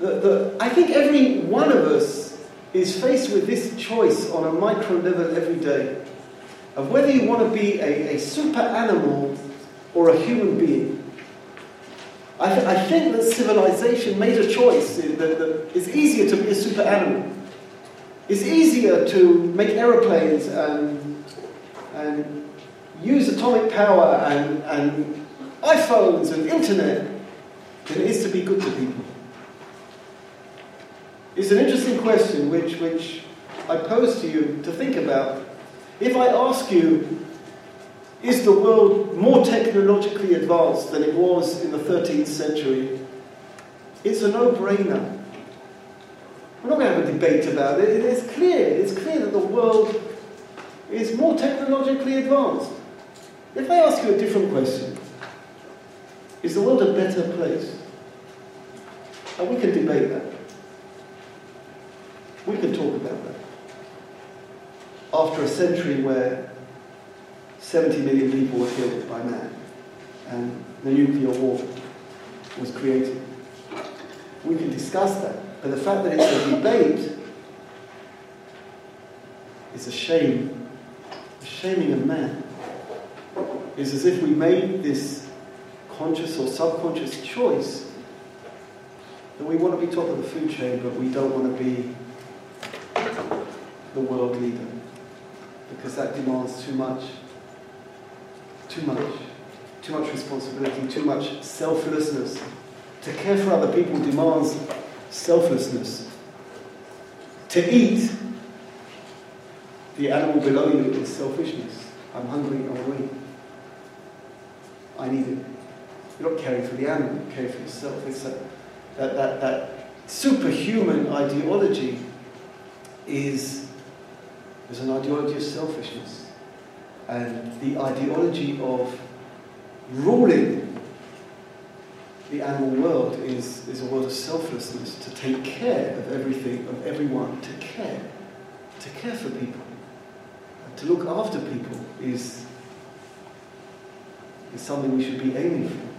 The, the, I think every one of us is faced with this choice on a micro level every day of whether you want to be a, a super animal or a human being. I, th- I think that civilization made a choice that, that it's easier to be a super animal. It's easier to make aeroplanes and, and use atomic power and, and iPhones and internet than it is to be good to people. It's an interesting question which, which I pose to you to think about. If I ask you, is the world more technologically advanced than it was in the 13th century? It's a no brainer. We're not going to have a debate about it. It's clear. It's clear that the world is more technologically advanced. If I ask you a different question, is the world a better place? And we can debate that. We can talk about that. After a century where 70 million people were killed by man and the nuclear war was created, we can discuss that. But the fact that it's a debate is a shame. Shaming a man is as if we made this conscious or subconscious choice that we want to be top of the food chain, but we don't want to be the world leader because that demands too much, too much, too much responsibility, too much selflessness. To care for other people demands selflessness. To eat the animal below you is selfishness. I'm hungry, I'm eat. I need it. You're not caring for the animal, you're caring for yourself. It's a, that, that, that superhuman ideology is, is an ideology of selfishness. And the ideology of ruling the animal world is, is a world of selflessness, to take care of everything, of everyone, to care, to care for people, to look after people is, is something we should be aiming for.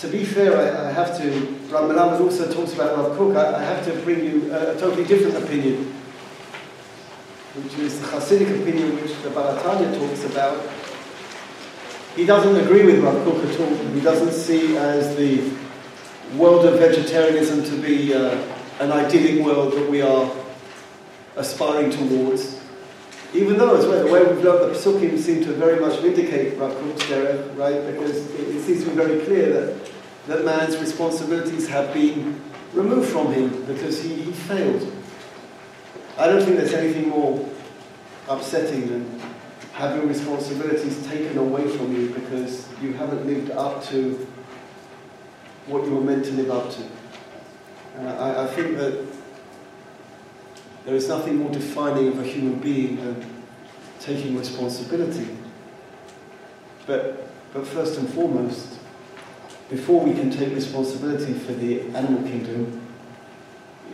To be fair, I, I have to, Rav Melamed also talks about Rav Kook, I, I have to bring you a, a totally different opinion, which is the Hasidic opinion which the Baal HaTanya talks about. He doesn't agree with Rav Kook at all. He doesn't see as the world of vegetarianism to be uh, an idyllic world that we are aspiring towards. Even though, as well, the way we've learned the Psukim seem to very much vindicate Rav Kook's right? Because it, it seems to be very clear that, that man's responsibilities have been removed from him because he, he failed. I don't think there's anything more upsetting than having responsibilities taken away from you because you haven't lived up to what you were meant to live up to. And I, I think that there is nothing more defining of a human being than taking responsibility. But, but first and foremost, before we can take responsibility for the animal kingdom,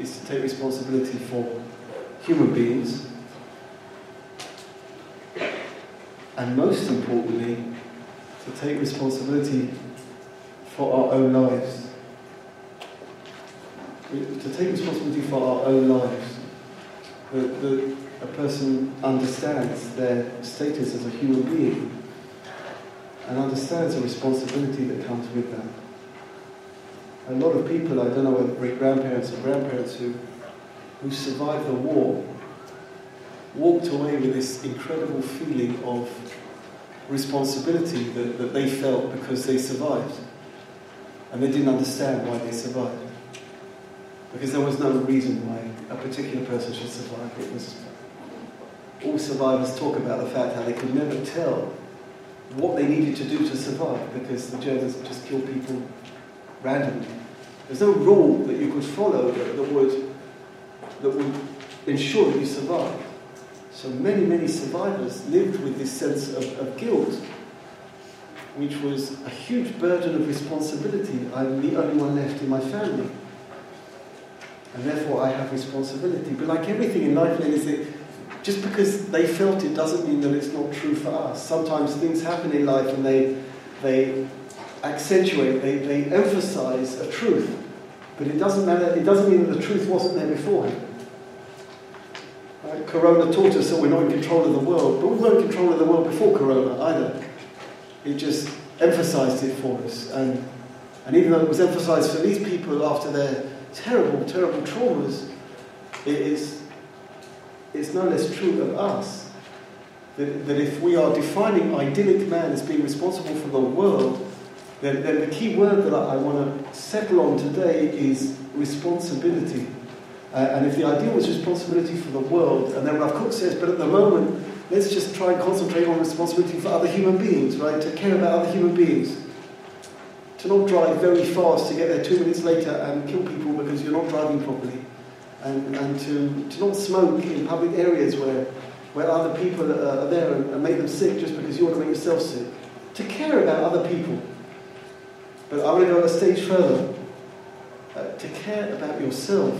is to take responsibility for human beings and most importantly, to take responsibility for our own lives. To take responsibility for our own lives. That, a person understands their status as a human being and understands the responsibility that comes with that. A lot of people, I don't know whether great grandparents or grandparents who, who survived the war, walked away with this incredible feeling of responsibility that, that they felt because they survived. And they didn't understand why they survived. Because there was no reason why a particular person should survive. It was all survivors talk about the fact how they could never tell what they needed to do to survive because the Germans would just killed people randomly. There's no rule that you could follow that, that would that would ensure that you survived. So many, many survivors lived with this sense of, of guilt, which was a huge burden of responsibility. I'm the only one left in my family. And therefore I have responsibility. But like everything in life, it just because they felt it doesn't mean that it's not true for us. Sometimes things happen in life and they, they accentuate, they, they emphasize a truth. But it doesn't matter, it doesn't mean that the truth wasn't there before. Right? Corona taught us that we're not in control of the world, but we weren't in control of the world before Corona either. It just emphasized it for us. And, and even though it was emphasized for these people after their terrible, terrible traumas, it is it's no less true of us. That, that if we are defining idyllic man as being responsible for the world, then, then the key word that I, I want to settle on today is responsibility. Uh, and if the ideal was responsibility for the world, and then Rav Kook says, but at the moment, let's just try and concentrate on responsibility for other human beings, right? To care about other human beings. To not drive very fast to get there two minutes later and kill people because you're not driving properly. And, and to, to not smoke in public areas where, where other people are, there and, and make them sick just because you want to make yourself sick. To care about other people. But I want to go a stage further. Uh, to care about yourself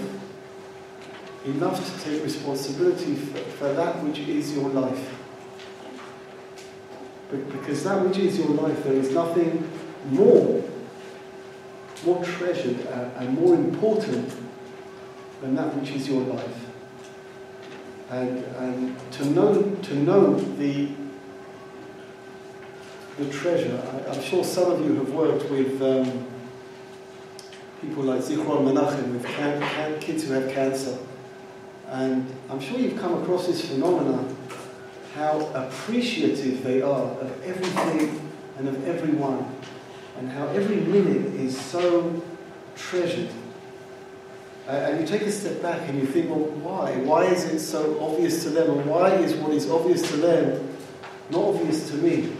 enough to take responsibility for, for that which is your life. Because that which is your life, there is nothing more, more treasured and more important than that which is your life. And, and to know, to know the, the treasure, I, am sure some of you have worked with um, people like Zichron Menachem, with can, can, kids who have cancer. And I'm sure you've come across this phenomenon, how appreciative they are of everything and of everyone, and how every minute is so treasured. Uh, and you take a step back and you think, well, why? Why is it so obvious to them? And why is what is obvious to them not obvious to me?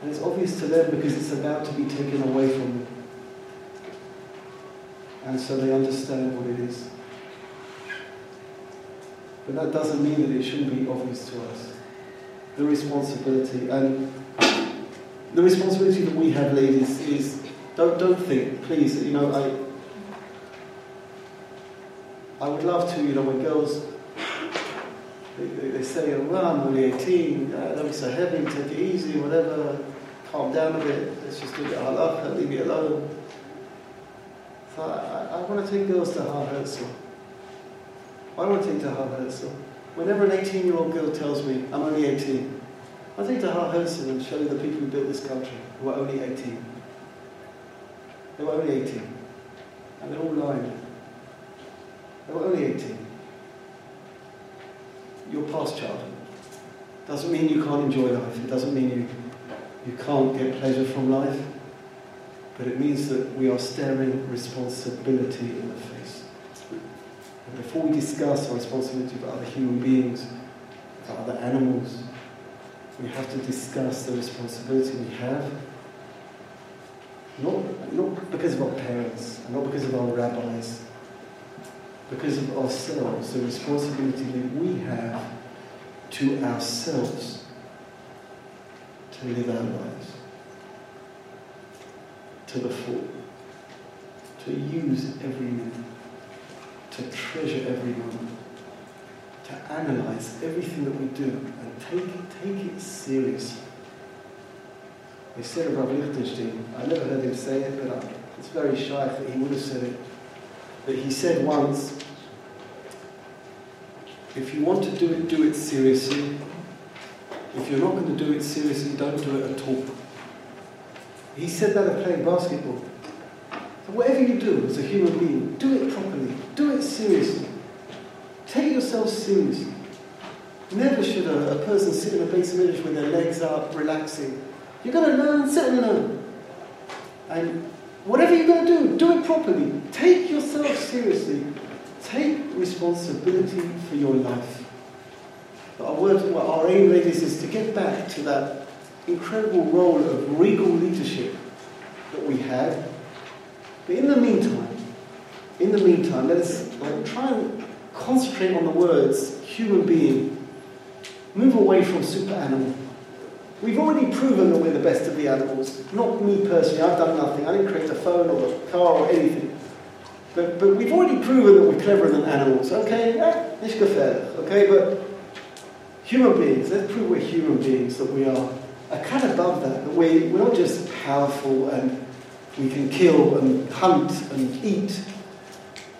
And it's obvious to them because it's about to be taken away from them. And so they understand what it is. But that doesn't mean that it shouldn't be obvious to us. The responsibility and the responsibility that we have, ladies, is don't don't think, please. You know, I I would love to. You know, when girls they, they, they say, oh, "Well, I'm only 18. Uh, don't be so heavy. Take it easy. Whatever. Calm down a bit. Let's just do it halakha. Leave me alone." So I, I, want to take girls to Har Herzl. I want to take to Har Herzl. Whenever an 18 year old girl tells me, I'm only 18, I take to Har Herzl and show the people who built this country who are only 18. They were only 18. And they're all lying. They were only 18. You're past childhood. Doesn't mean you can't enjoy life. It doesn't mean you, you can't get pleasure from life. But it means that we are staring responsibility in the face. And before we discuss our responsibility for other human beings, for other animals, we have to discuss the responsibility we have. Not, not because of our parents, not because of our rabbis, because of ourselves, the responsibility that we have to ourselves to live our lives to the full, to use every minute to treasure every moment, to analyze everything that we do and take it, take it seriously. They said of Rav Lichtenstein, I never heard him say it, but I, it's very shy that he would have said it, that he said once, if you want to do it, do it seriously. If you're not going to do it seriously, don't do it at all. He said that of playing basketball. So whatever you do as a human being, do it properly, do it seriously. Take yourself seriously. Never should a, a person sit in a base of with their legs up, relaxing. You're going to learn, and learn. And whatever you're going to do, do it properly. Take yourself seriously. Take responsibility for your life. Our, word, our aim, ladies, is to get back to that incredible role of regal leadership that we had. But in the meantime, in the meantime, let's like, try and concentrate on the words human being. Move away from super animal. We've already proven that we're the best of the animals. Not me personally, I've done nothing. I didn't create a phone or a car or anything. But, but we've already proven that we're cleverer than animals. Okay, eh, nicht gefährlich. Okay, but human beings, let's prove we're human beings, that we are kind of above that. That we, we're not just powerful and we can kill and hunt and eat,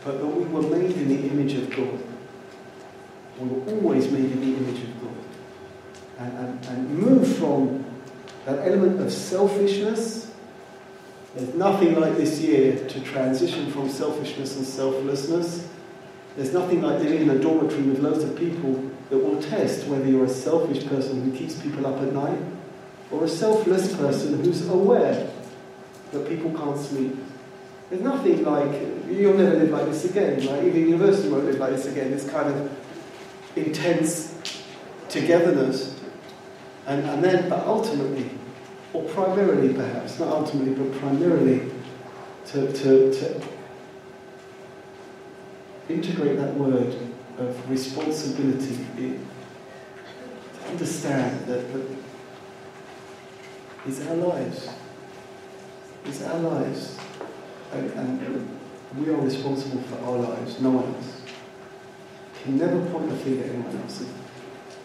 but, that we were made in the image of God. We were always made in the image of God. And, and, and move from that element of selfishness. There's nothing like this year to transition from selfishness and selflessness. There's nothing like living in a dormitory with loads of people that will test whether you're a selfish person who keeps people up at night or a selfless person who's aware that people can't sleep. There's nothing like, you'll never live like this again, like even university won't live like this again, this kind of intense togetherness. And, and then, but ultimately, or primarily perhaps, not ultimately, but primarily, to, to, to integrate that word of responsibility in, to understand that, that it's our lives. It's our lives. And, and we are responsible for our lives, no one else. Can never point the finger at anyone else.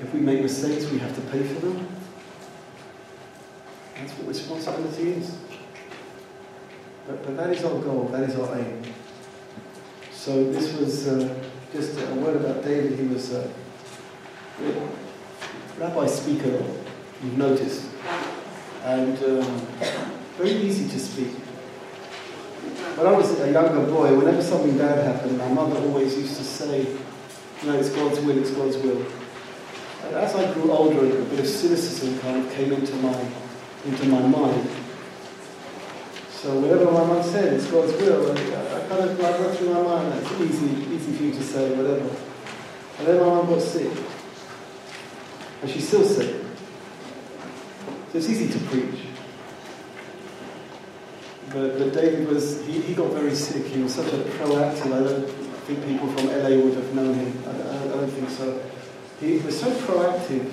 If we make mistakes, we have to pay for them. What responsibility is. But, but that is our goal, that is our aim. So this was uh, just a word about David. He was a rabbi speaker, you've noticed, and um, very easy to speak. When I was a younger boy, whenever something bad happened, my mother always used to say, you know, it's God's will, it's God's will. And as I grew older, a bit of cynicism kind of came into my into my mind. So whatever my mum said, it's God's will. I, uh, I kind of like went through my mind. It's easy, easy for you to say, whatever. And then my mum got sick, and she's still sick. So it's easy to preach. But, but David was, he, he got very sick. He was such a proactive, I don't think people from LA would have known him. I, I, I don't think so. He was so proactive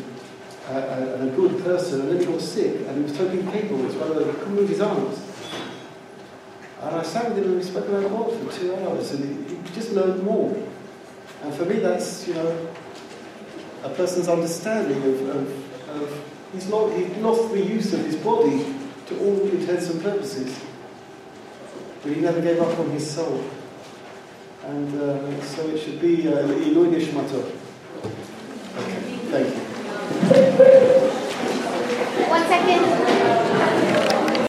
and a good person, he got sick, and he was totally incapable. It's one of the, he couldn't move his arms. And I sat with him and we spoke about God for two hours, and he, he just learned more. And for me, that's, you know, a person's understanding of, of, of he's, he lost the use of his body to all intents and purposes. But he never gave up on his soul. And uh, so it should be uh, Okay, thank you. One second.